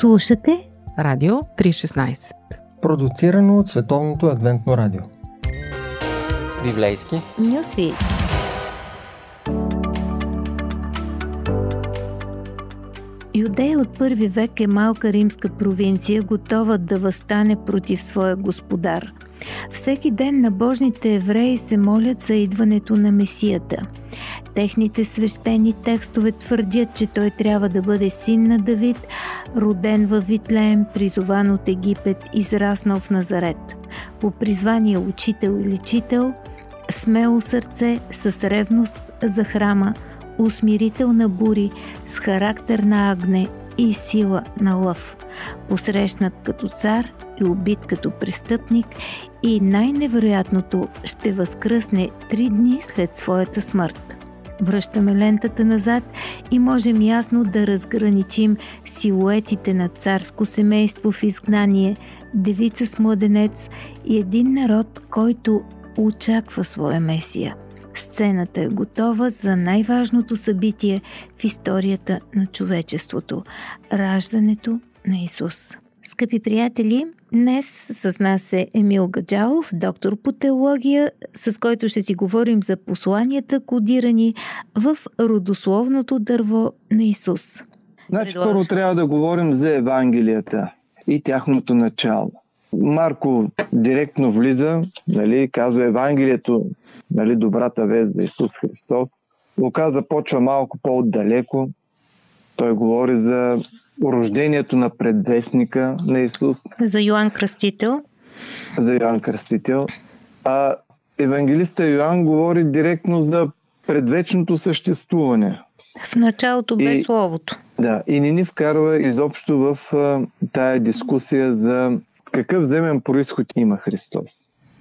Слушате Радио 316 Продуцирано от Световното адвентно радио Библейски Нюсви Юдея от първи век е малка римска провинция, готова да възстане против своя господар. Всеки ден набожните евреи се молят за идването на Месията. Техните свещени текстове твърдят, че той трябва да бъде син на Давид, роден във Витлеем, призован от Египет, израснал в Назарет. По призвание учител и лечител, смело сърце с ревност за храма, усмирител на бури, с характер на агне и сила на лъв. Посрещнат като цар и убит като престъпник и най-невероятното ще възкръсне три дни след своята смърт. Връщаме лентата назад и можем ясно да разграничим силуетите на царско семейство в изгнание, девица с младенец и един народ, който очаква своя месия. Сцената е готова за най-важното събитие в историята на човечеството – раждането на Исус. Скъпи приятели, днес с нас е Емил Гаджалов, доктор по теология, с който ще си говорим за посланията, кодирани в родословното дърво на Исус. Значи Предлагаш. първо трябва да говорим за Евангелията и тяхното начало. Марко директно влиза, нали, казва Евангелието, нали, добрата вест за Исус Христос. Лука започва малко по-отдалеко. Той говори за рождението на предвестника на Исус. За Йоанн Кръстител. За Йоанн Кръстител. А евангелиста Йоанн говори директно за предвечното съществуване. В началото бе и, Словото. Да, и не ни вкарва изобщо в а, тая дискусия за какъв земен происход има Христос.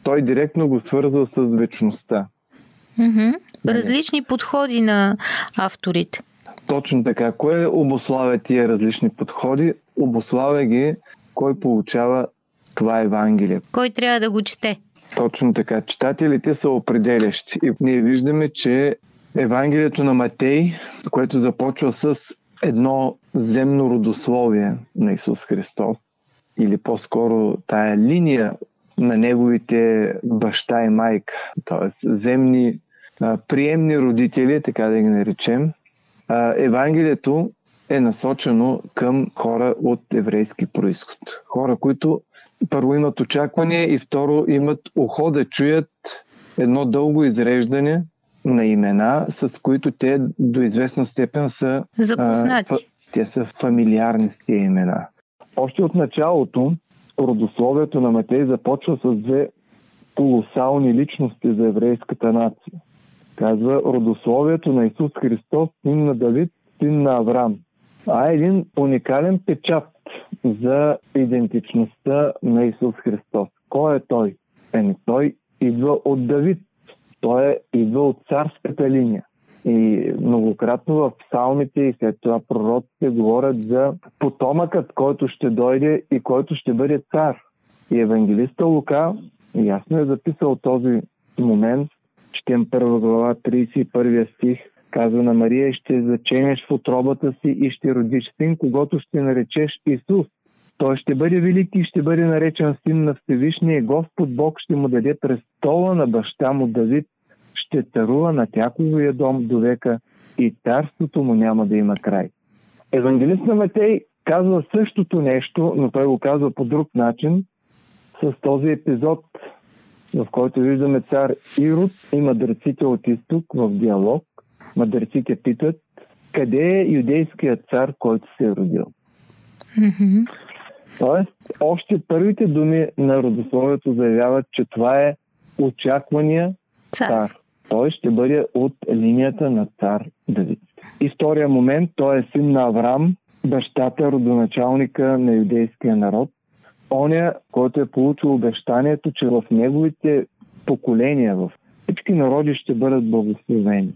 Той директно го свързва с вечността. Mm-hmm. Различни подходи на авторите. Точно така. Кое обославя тия различни подходи? Обославя ги кой получава това Евангелие. Кой трябва да го чете? Точно така. Читателите са определящи. И ние виждаме, че Евангелието на Матей, което започва с едно земно родословие на Исус Христос, или по-скоро тая линия на неговите баща и майка, т.е. земни приемни родители, така да ги наречем, Евангелието е насочено към хора от еврейски происход. Хора, които първо имат очакване и второ имат ухо да чуят едно дълго изреждане на имена, с които те до известна степен са запознати. А, те са фамилиарни с тези имена. Още от началото родословието на Матей започва с две колосални личности за еврейската нация. Казва родословието на Исус Христос, син на Давид, син на Авраам. А е един уникален печат за идентичността на Исус Христос. Кой е той? Еми, той идва от Давид. Той е, идва от царската линия. И многократно в псалмите и след това пророците говорят за потомъкът, който ще дойде и който ще бъде цар. И евангелиста Лука ясно е записал този момент, четем първа глава, 31 стих, казва на Мария, ще заченеш в отробата си и ще родиш син, когато ще наречеш Исус. Той ще бъде велик и ще бъде наречен син на Всевишния Господ Бог ще му даде престола на баща му Давид ще царува на тяковия дом до века и царството му няма да има край. Евангелист на Матей казва същото нещо, но той го казва по друг начин, с този епизод, в който виждаме цар Ирод и мъдреците от изток в диалог. Мъдреците питат, къде е юдейският цар, който се е родил? Mm-hmm. Тоест, още първите думи на родословието заявяват, че това е очаквания цар. цар. Той ще бъде от линията на цар Давид. И втория момент, той е син на Авраам, бащата, родоначалника на юдейския народ. Оня, който е получил обещанието, че в неговите поколения, в всички народи ще бъдат благословени.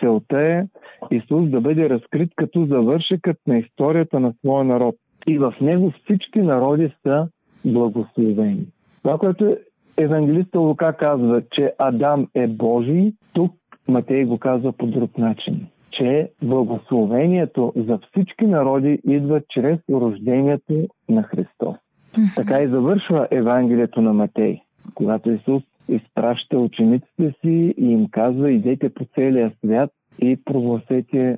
Целта е Исус да бъде разкрит като завършекът на историята на своя народ. И в него всички народи са благословени. Това, което евангелиста Лука казва, че Адам е Божий, тук Матей го казва по друг начин, че благословението за всички народи идва чрез рождението на Христос. Така и завършва Евангелието на Матей, когато Исус изпраща учениците си и им казва, идете по целия свят и прогласете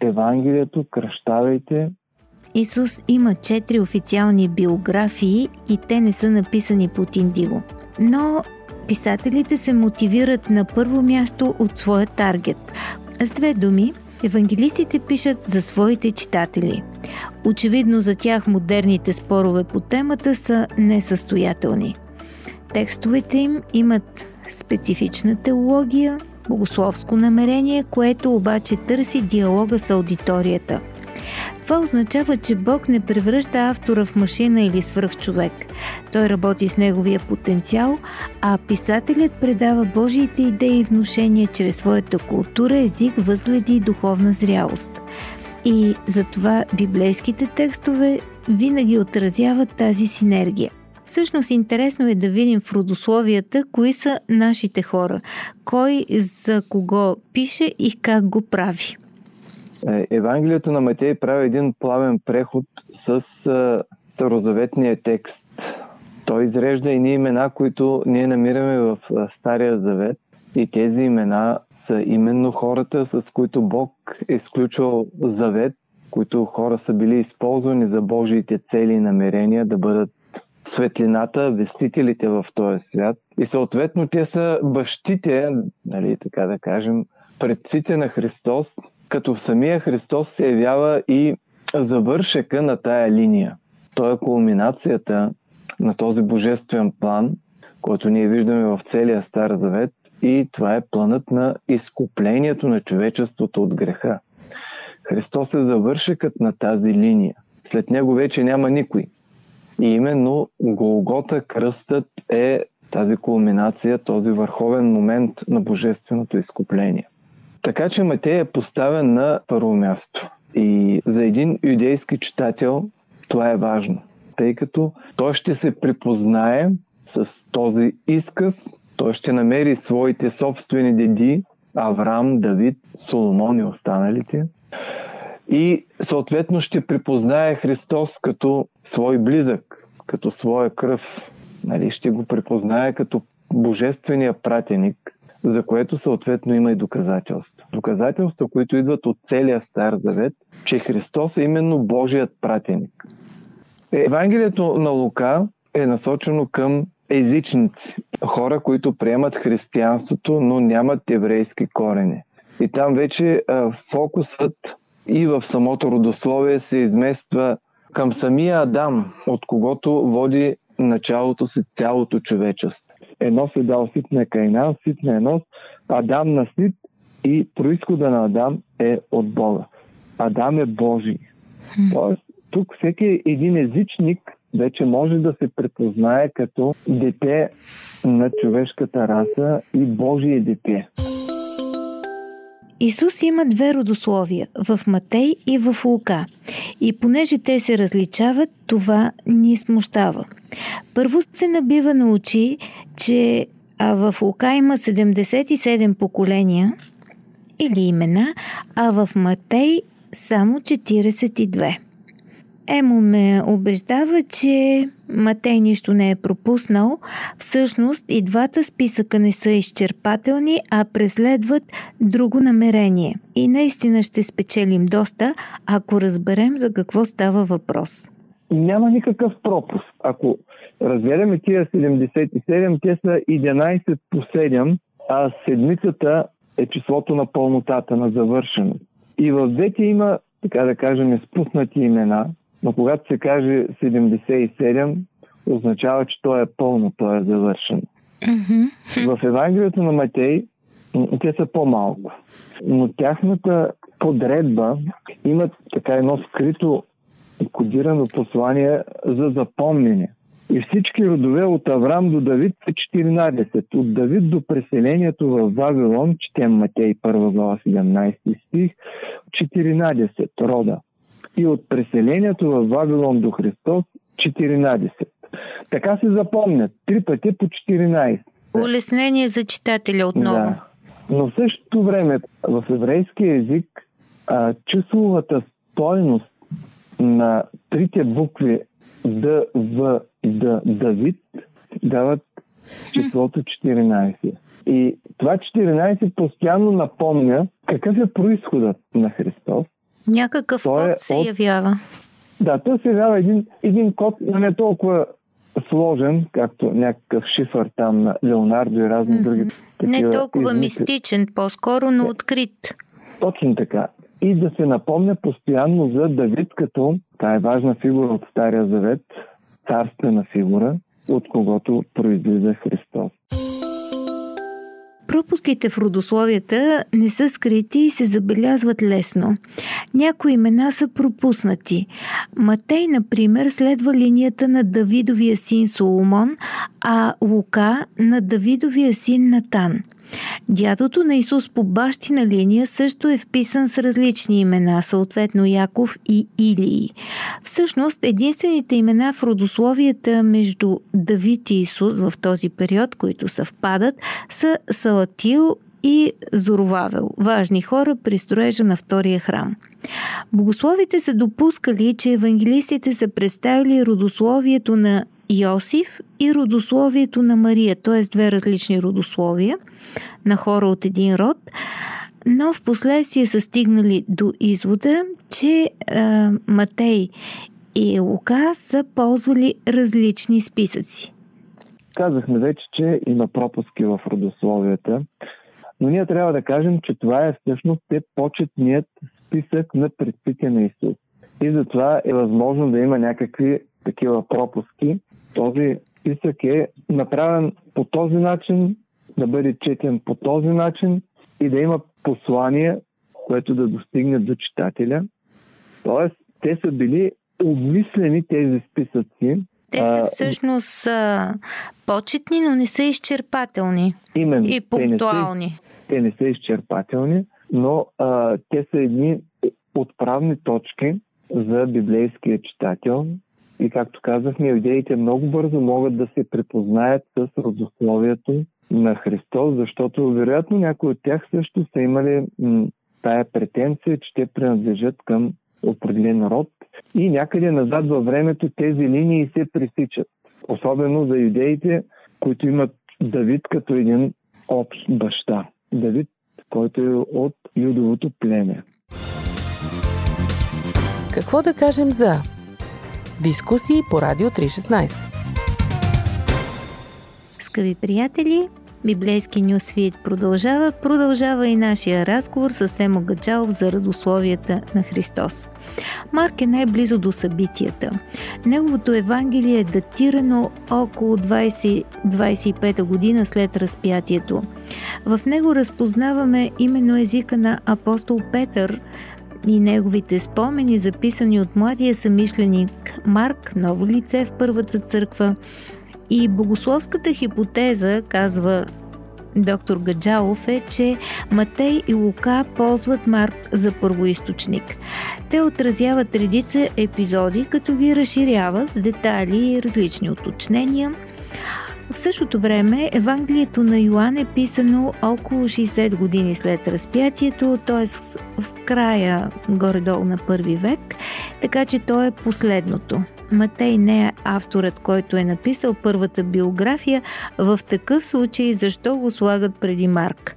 Евангелието, кръщавайте. Исус има четири официални биографии и те не са написани по Индиго. Но писателите се мотивират на първо място от своя таргет. С две думи, евангелистите пишат за своите читатели. Очевидно за тях модерните спорове по темата са несъстоятелни. Текстовете им имат специфична теология, богословско намерение, което обаче търси диалога с аудиторията. Това означава, че Бог не превръща автора в машина или свръхчовек. Той работи с неговия потенциал, а писателят предава Божиите идеи и внушения чрез своята култура, език, възгледи и духовна зрялост. И затова библейските текстове винаги отразяват тази синергия. Всъщност интересно е да видим в родословията кои са нашите хора, кой за кого пише и как го прави. Е, Евангелието на Матей прави един плавен преход с старозаветния текст. Той изрежда и ние имена, които ние намираме в Стария Завет. И тези имена са именно хората, с които Бог е изключвал завет, които хора са били използвани за Божиите цели и намерения да бъдат светлината, вестителите в този свят. И съответно те са бащите, нали, така да кажем, предците на Христос, като самия Христос се явява и завършека на тая линия. Той е кулминацията на този божествен план, който ние виждаме в целия Стар Завет и това е планът на изкуплението на човечеството от греха. Христос е завършекът на тази линия. След него вече няма никой. И именно Голгота, кръстът е тази кулминация, този върховен момент на божественото изкупление. Така че Матей е поставен на първо място. И за един юдейски читател това е важно, тъй като той ще се припознае с този изказ, той ще намери своите собствени деди, Авраам, Давид, Соломон и останалите. И съответно ще припознае Христос като свой близък, като своя кръв. Нали, ще го припознае като божествения пратеник, за което съответно има и доказателства. Доказателства, които идват от целия Стар Завет, че Христос е именно Божият пратеник. Евангелието на Лука е насочено към езичници, хора, които приемат християнството, но нямат еврейски корени. И там вече а, фокусът и в самото родословие се измества към самия Адам, от когото води началото си цялото човечество. Едно се дал сит на Кайнан, сит на Енос, Адам на Сит и происхода на Адам е от Бога. Адам е Божий. Тоест, тук всеки един езичник вече може да се препознае като дете на човешката раса и Божие дете. Исус има две родословия в Матей и в Лука. И понеже те се различават, това ни смущава. Първо се набива на очи, че а в Лука има 77 поколения или имена, а в Матей само 42. Емо ме убеждава, че Матей нищо не е пропуснал. Всъщност и двата списъка не са изчерпателни, а преследват друго намерение. И наистина ще спечелим доста, ако разберем за какво става въпрос. Няма никакъв пропуск. Ако разгледаме тия 77, те са 11 по 7, а седмицата е числото на пълнотата, на завършено. И в двете има, така да кажем, спуснати имена, но когато се каже 77, означава, че то е пълно, то е завършено. Mm-hmm. В Евангелието на Матей те са по-малко. Но тяхната подредба имат така едно скрито кодирано послание за запомнение. И всички родове от Авраам до Давид са 14. От Давид до преселението в Вавилон, четем Матей 1 глава 17 стих, 14 рода и от преселението в Вавилон до Христос 14. Така се запомнят. Три пъти по 14. Улеснение за читателя отново. Да. Но в същото време в еврейския език а, числовата стойност на трите букви Д, В, Д, Давид дават числото 14. И това 14 постоянно напомня какъв е происходът на Христос. Някакъв Той код е се от... явява. Да, той се явява един, един код, но не толкова сложен, както някакъв шифър там на Леонардо и разни mm-hmm. други. Не толкова измисли. мистичен, по-скоро, но открит. Точно така. И да се напомня постоянно за Давид като, та е важна фигура от Стария Завет, царствена фигура, от когото произлиза Христос. Пропуските в родословията не са скрити и се забелязват лесно. Някои имена са пропуснати. Матей, например, следва линията на Давидовия син Соломон, а Лука на Давидовия син Натан – Дядото на Исус по бащина линия също е вписан с различни имена, съответно Яков и Илии. Всъщност, единствените имена в родословията между Давид и Исус в този период, които съвпадат, са Салатил и Зоровавел, важни хора при строежа на втория храм. Богословите са допускали, че евангелистите са представили родословието на Йосиф и родословието на Мария, т.е. две различни родословия на хора от един род, но в последствие са стигнали до извода, че е, Матей и Лука са ползвали различни списъци. Казахме вече, че има пропуски в родословията, но ние трябва да кажем, че това е всъщност е почетният списък на предците на Исус. И затова е възможно да има някакви такива пропуски. Този списък е направен по този начин, да бъде четен по този начин и да има послание, което да достигне до читателя. Тоест, те са били обмислени тези списъци. Те са всъщност почетни, но не са изчерпателни. Именно. И пунктуални. Те не са, те не са изчерпателни, но а, те са едни отправни точки за библейския читател. И както казахме, идеите много бързо могат да се припознаят с родословието на Христос, защото вероятно някои от тях също са имали м- тая претенция, че те принадлежат към определен народ и някъде назад във времето тези линии се пресичат. Особено за юдеите, които имат Давид като един общ баща. Давид, който е от юдовото племе. Какво да кажем за дискусии по Радио 316? Скъпи приятели, Библейски нюсфит продължава. Продължава и нашия разговор с Семо Гаджалов за радословията на Христос. Марк е най-близо до събитията. Неговото Евангелие е датирано около 20-25 година след разпятието. В него разпознаваме именно езика на апостол Петър, и неговите спомени, записани от младия самишленик Марк, ново лице в първата църква, и богословската хипотеза, казва доктор Гаджалов, е, че Матей и Лука ползват Марк за първоисточник. Те отразяват редица епизоди, като ги разширяват с детайли и различни уточнения. В същото време Евангелието на Йоанн е писано около 60 години след разпятието, т.е. в края горе-долу на първи век, така че то е последното. Матей не е авторът, който е написал първата биография, в такъв случай защо го слагат преди Марк?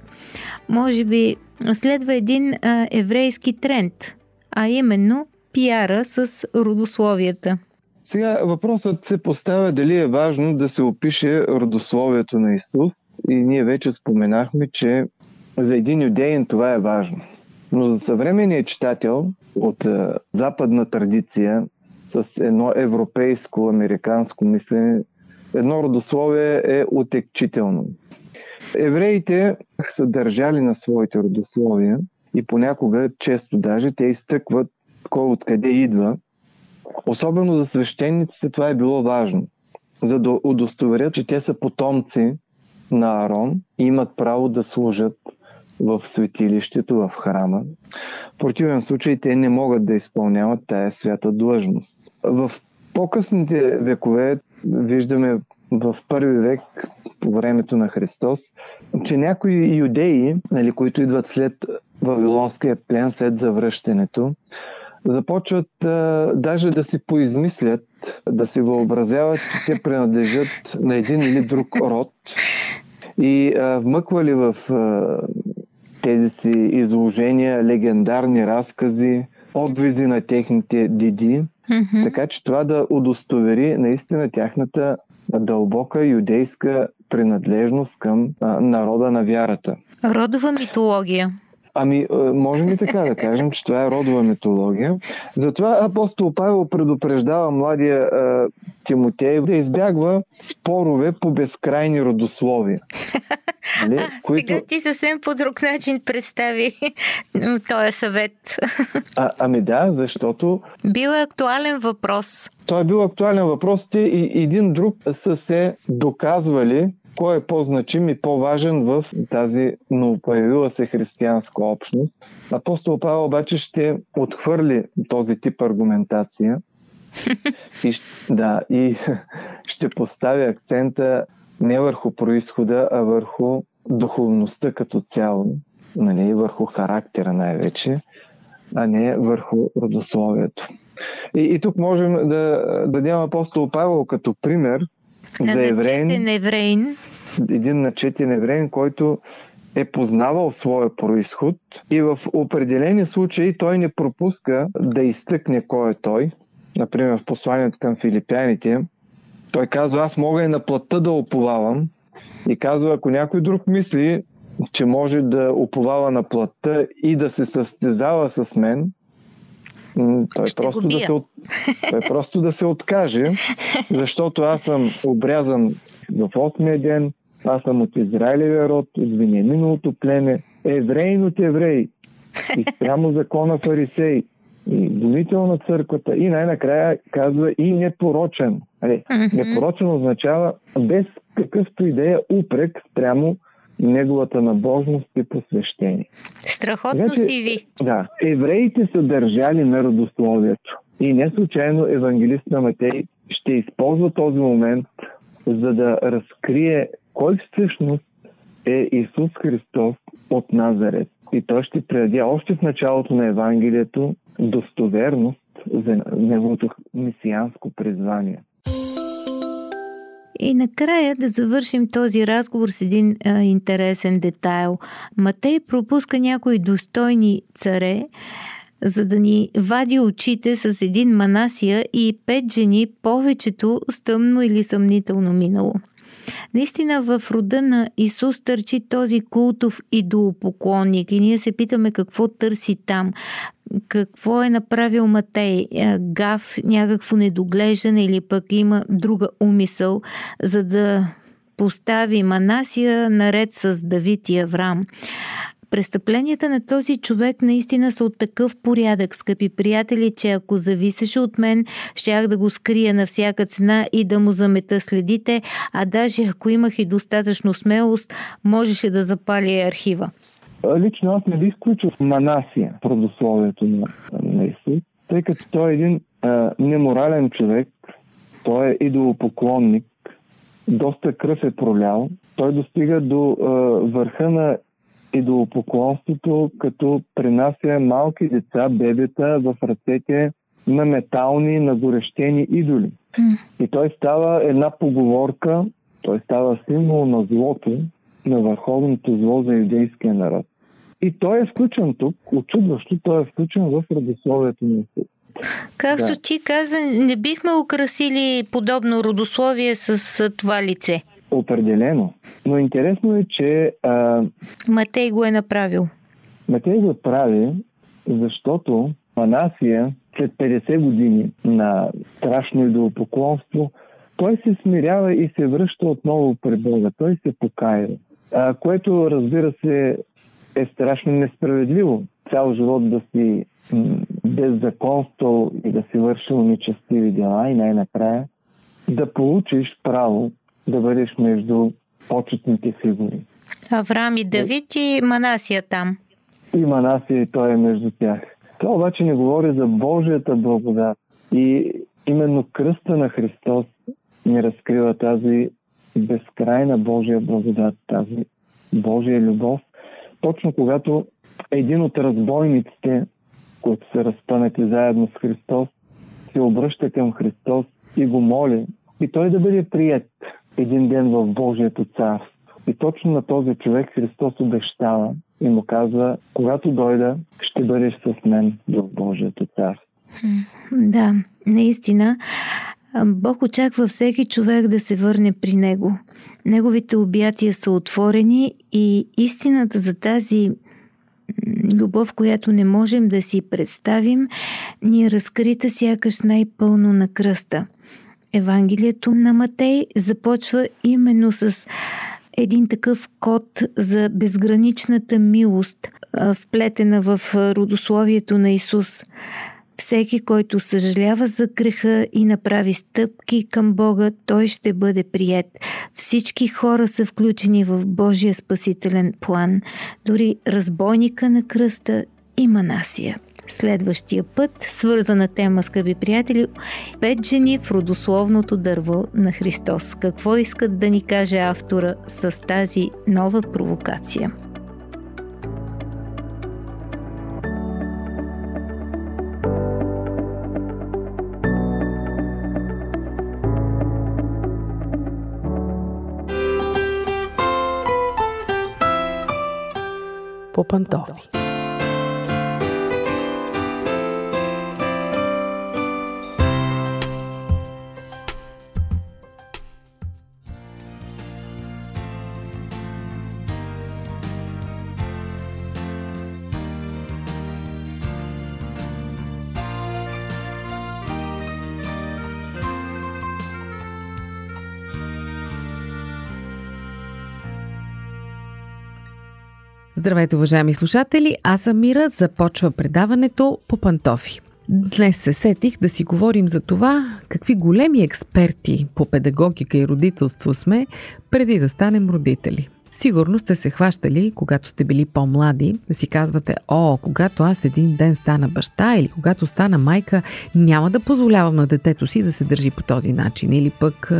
Може би следва един а, еврейски тренд, а именно пиара с родословията. Сега въпросът се поставя дали е важно да се опише родословието на Исус и ние вече споменахме, че за един юдеин това е важно. Но за съвременния читател от западна традиция с едно европейско, американско мислене, едно родословие е отекчително. Евреите са държали на своите родословия и понякога, често даже, те изтъкват кой откъде идва. Особено за свещениците това е било важно, за да удостоверят, че те са потомци на Арон и имат право да служат в светилището, в храма. В противен случай те не могат да изпълняват тая свята длъжност. В по-късните векове виждаме в първи век, по времето на Христос, че някои юдеи, нали, които идват след Вавилонския плен след завръщането, започват а, даже да си поизмислят, да си въобразяват, че те принадлежат на един или друг род и а, вмъквали в а, тези си изложения легендарни разкази, отвизи на техните диди, mm-hmm. така че това да удостовери наистина тяхната дълбока юдейска принадлежност към а, народа на вярата. Родова митология. Ами, можем и така да кажем, че това е родова митология. Затова апостол Павел предупреждава младия а, Тимотей да избягва спорове по безкрайни родословия. Нали? Които... Сега ти съвсем по друг начин представи този съвет. А, ами да, защото... Бил е актуален въпрос. Той е бил актуален въпрос. Те и един друг са се доказвали кой е по-значим и по-важен в тази новопоявила се християнска общност. Апостол Павел обаче ще отхвърли този тип аргументация и, да, и ще постави акцента не върху происхода, а върху духовността като цяло, нали, върху характера най-вече, а не върху родословието. И, и тук можем да дадем апостол Павел като пример за евреин. евреин. Един начетен евреин, който е познавал своя происход и в определени случаи той не пропуска да изтъкне кой е той. Например, в посланието към филипяните, той казва, аз мога и на плътта да оповавам. И казва, ако някой друг мисли, че може да оповава на плътта и да се състезава с мен, той Ще просто, да се, той просто да се откаже, защото аз съм обрязан в 8 ден, аз съм от Израилевия род, от Вениаминовото племе, евреин от евреи, и спрямо закона фарисей, и гонител на църквата, и най-накрая казва и непорочен. Али, непорочен означава без какъвто идея упрек спрямо неговата набожност и посвещение. Страхотно Вече, си ви. Да. Евреите са държали на родословието. И не случайно евангелист на Матей ще използва този момент, за да разкрие кой всъщност е Исус Христос от Назарет. И той ще предаде още в началото на Евангелието достоверност за неговото месианско призвание. И накрая да завършим този разговор с един а, интересен детайл. Матей пропуска някои достойни царе, за да ни вади очите с един Манасия и пет жени, повечето с тъмно или съмнително минало. Наистина в рода на Исус търчи този култов идолопоклонник и ние се питаме какво търси там. Какво е направил Матей? Е, гав, някакво недоглеждане или пък има друга умисъл, за да постави Манасия наред с Давид и Авраам. Престъпленията на този човек наистина са от такъв порядък, скъпи приятели, че ако зависеше от мен, щях да го скрия на всяка цена и да му замета следите, а даже ако имах и достатъчно смелост, можеше да запали архива. Лично аз не бих включил Манасия в родословието на, на тъй като той е един а, неморален човек, той е идолопоклонник, доста кръв е пролял, той достига до а, върха на идолопоклонството, като принася малки деца, бебета в ръцете на метални, нагорещени идоли. Mm. И той става една поговорка, той става символ на злото, на върховното зло за юдейския народ. И той е включен тук, очудващо, той е включен в родословието на Исус. Както да. ти каза, не бихме украсили подобно родословие с това лице. Определено. Но интересно е, че... А... Матей го е направил. Матей го прави, защото Манасия след 50 години на страшно идолопоклонство, той се смирява и се връща отново при Бога. Той се покаява. А, което, разбира се, е страшно несправедливо. Цял живот да си беззаконствал и да си вършил нечестиви дела и най-накрая да получиш право да бъдеш между почетните фигури. Авраам и Давид и Манасия там. И Манасия и той е между тях. Това обаче не говори за Божията благодат. И именно кръста на Христос ни разкрива тази безкрайна Божия благодат, тази Божия любов. Точно когато един от разбойниците, които се разпънати заедно с Христос, се обръща към Христос и го моли, и той да бъде прият един ден в Божието царство. И точно на този човек Христос обещава и му казва, когато дойда, ще бъдеш с мен в Божието царство. Да, наистина. Бог очаква всеки човек да се върне при Него. Неговите обятия са отворени и истината за тази любов, която не можем да си представим, ни е разкрита сякаш най-пълно на кръста. Евангелието на Матей започва именно с един такъв код за безграничната милост, вплетена в родословието на Исус. Всеки, който съжалява за греха и направи стъпки към Бога, той ще бъде прият. Всички хора са включени в Божия спасителен план, дори разбойника на кръста и Манасия. Следващия път, свързана тема, скъпи приятели, пет жени в родословното дърво на Христос. Какво искат да ни каже автора с тази нова провокация? по пантофи. Здравейте, уважаеми слушатели! Аз съм Мира. Започва предаването по пантофи. Днес се сетих да си говорим за това какви големи експерти по педагогика и родителство сме преди да станем родители. Сигурно сте се хващали, когато сте били по-млади, да си казвате, о, когато аз един ден стана баща или когато стана майка, няма да позволявам на детето си да се държи по този начин. Или пък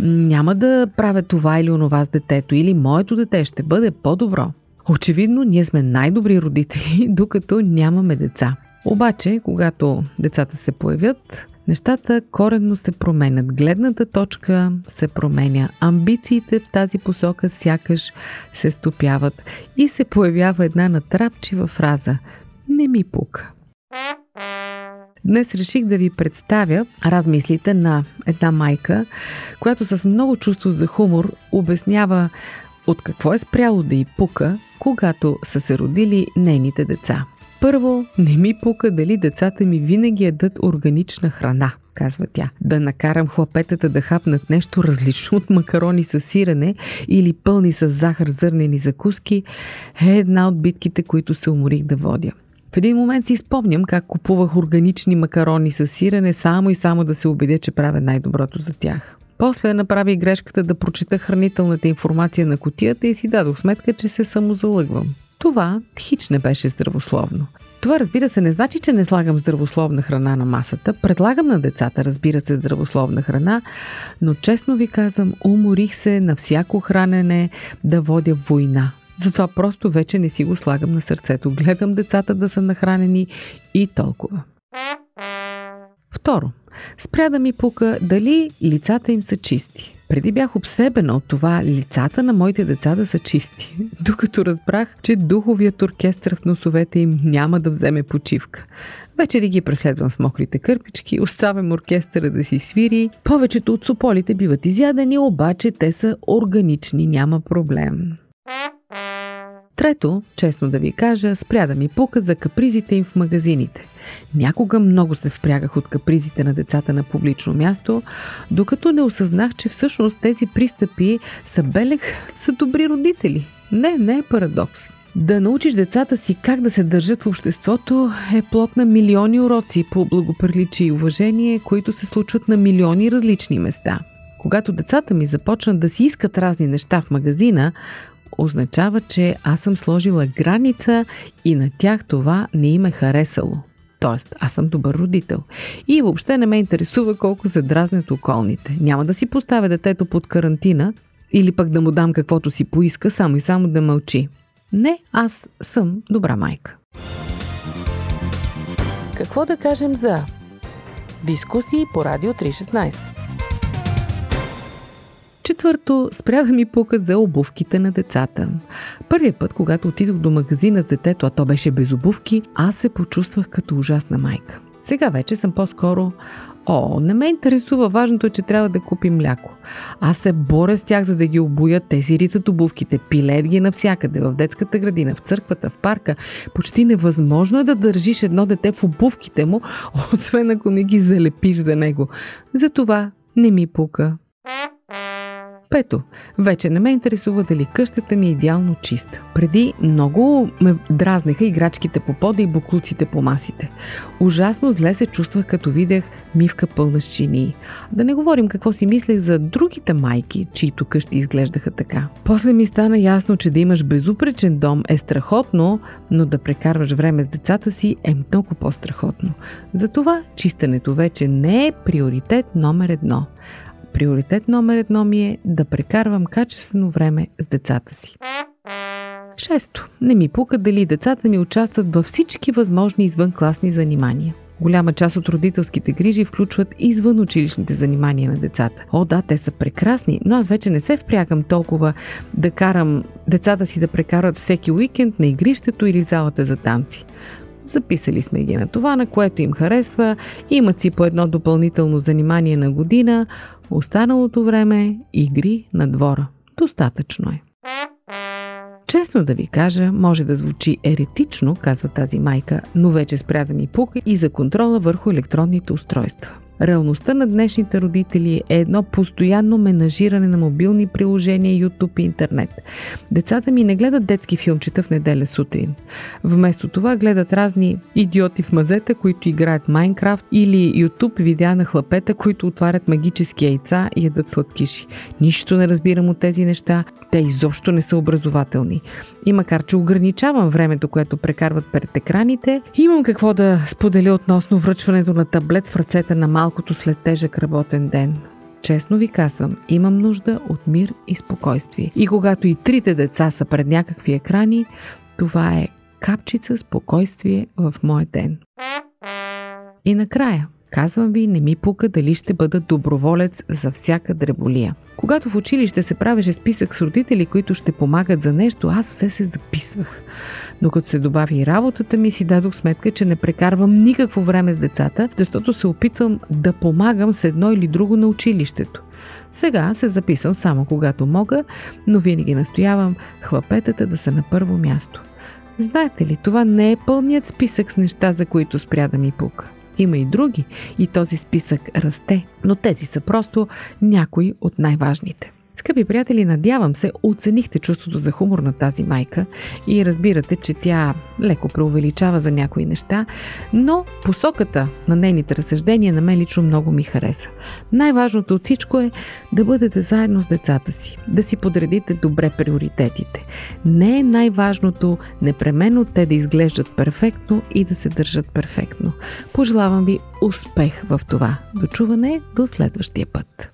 няма да правя това или онова с детето. Или моето дете ще бъде по-добро. Очевидно, ние сме най-добри родители, докато нямаме деца. Обаче, когато децата се появят, нещата коренно се променят. Гледната точка се променя. Амбициите в тази посока сякаш се стопяват и се появява една натрапчива фраза «Не ми пука». Днес реших да ви представя размислите на една майка, която с много чувство за хумор обяснява от какво е спряло да й пука, когато са се родили нейните деца. Първо, не ми пука дали децата ми винаги ядат органична храна, казва тя. Да накарам хлапетата да хапнат нещо различно от макарони с сирене или пълни с захар зърнени закуски е една от битките, които се уморих да водя. В един момент си спомням как купувах органични макарони с сирене само и само да се убедя, че правя най-доброто за тях. После направи грешката да прочита хранителната информация на котията и си дадох сметка, че се самозалъгвам. Това хич не беше здравословно. Това разбира се не значи, че не слагам здравословна храна на масата. Предлагам на децата, разбира се, здравословна храна, но честно ви казвам, уморих се на всяко хранене да водя война. Затова просто вече не си го слагам на сърцето. Гледам децата да са нахранени и толкова. Второ, спря да ми пука дали лицата им са чисти. Преди бях обсебена от това лицата на моите деца да са чисти, докато разбрах, че духовият оркестър в носовете им няма да вземе почивка. Вечери ги преследвам с мокрите кърпички, оставям оркестъра да си свири. Повечето от сополите биват изядени, обаче те са органични, няма проблем. Трето, честно да ви кажа, спря да ми пука за капризите им в магазините. Някога много се впрягах от капризите на децата на публично място, докато не осъзнах, че всъщност тези пристъпи са белег са добри родители. Не, не е парадокс. Да научиш децата си как да се държат в обществото е плод на милиони уроци по благоприличие и уважение, които се случват на милиони различни места. Когато децата ми започнат да си искат разни неща в магазина, означава, че аз съм сложила граница и на тях това не им е харесало. Тоест, аз съм добър родител. И въобще не ме интересува колко се дразнят околните. Няма да си поставя детето под карантина или пък да му дам каквото си поиска, само и само да мълчи. Не, аз съм добра майка. Какво да кажем за дискусии по Радио 316? Четвърто, спря да ми пука за обувките на децата. Първият път, когато отидох до магазина с детето, а то беше без обувки, аз се почувствах като ужасна майка. Сега вече съм по-скоро О, не ме интересува. Важното е, че трябва да купим мляко. Аз се боря с тях, за да ги обуят. Те си ритат обувките, пилеят ги навсякъде, в детската градина, в църквата, в парка. Почти невъзможно е да държиш едно дете в обувките му, освен ако не ги залепиш за него. Затова не ми пука. Пето, вече не ме интересува дали къщата ми е идеално чиста. Преди много ме дразнеха играчките по пода и буклуците по масите. Ужасно зле се чувствах, като видях мивка пълна с чинии. Да не говорим какво си мислех за другите майки, чието къщи изглеждаха така. После ми стана ясно, че да имаш безупречен дом е страхотно, но да прекарваш време с децата си е много по-страхотно. Затова чистенето вече не е приоритет номер едно. Приоритет номер едно ми е да прекарвам качествено време с децата си. Шесто. Не ми пука дали децата ми участват във всички възможни извънкласни занимания. Голяма част от родителските грижи включват извън училищните занимания на децата. О, да, те са прекрасни, но аз вече не се впрягам толкова да карам децата си да прекарат всеки уикенд на игрището или залата за танци. Записали сме ги на това, на което им харесва, имат си по едно допълнително занимание на година, останалото време игри на двора. Достатъчно е. Честно да ви кажа, може да звучи еретично, казва тази майка, но вече спря да ми пука и за контрола върху електронните устройства. Реалността на днешните родители е едно постоянно менажиране на мобилни приложения, YouTube и интернет. Децата ми не гледат детски филмчета в неделя сутрин. Вместо това гледат разни идиоти в мазета, които играят Майнкрафт или YouTube видеа на хлапета, които отварят магически яйца и ядат сладкиши. Нищо не разбирам от тези неща. Те изобщо не са образователни. И макар, че ограничавам времето, което прекарват пред екраните, имам какво да споделя относно връчването на таблет в ръцете на малко малкото след тежък работен ден. Честно ви казвам, имам нужда от мир и спокойствие. И когато и трите деца са пред някакви екрани, това е капчица спокойствие в мой ден. И накрая, Казвам ви, не ми пука дали ще бъда доброволец за всяка дреболия. Когато в училище се правеше списък с родители, които ще помагат за нещо, аз все се записвах. Но като се добави работата ми, си дадох сметка, че не прекарвам никакво време с децата, защото се опитвам да помагам с едно или друго на училището. Сега се записвам само когато мога, но винаги настоявам хлапетата да са на първо място. Знаете ли, това не е пълният списък с неща, за които спря да ми пука. Има и други и този списък расте, но тези са просто някои от най-важните. Скъпи приятели, надявам се, оценихте чувството за хумор на тази майка и разбирате, че тя леко преувеличава за някои неща, но посоката на нейните разсъждения на мен лично много ми хареса. Най-важното от всичко е да бъдете заедно с децата си, да си подредите добре приоритетите. Не е най-важното непременно те да изглеждат перфектно и да се държат перфектно. Пожелавам ви успех в това. Дочуване до следващия път.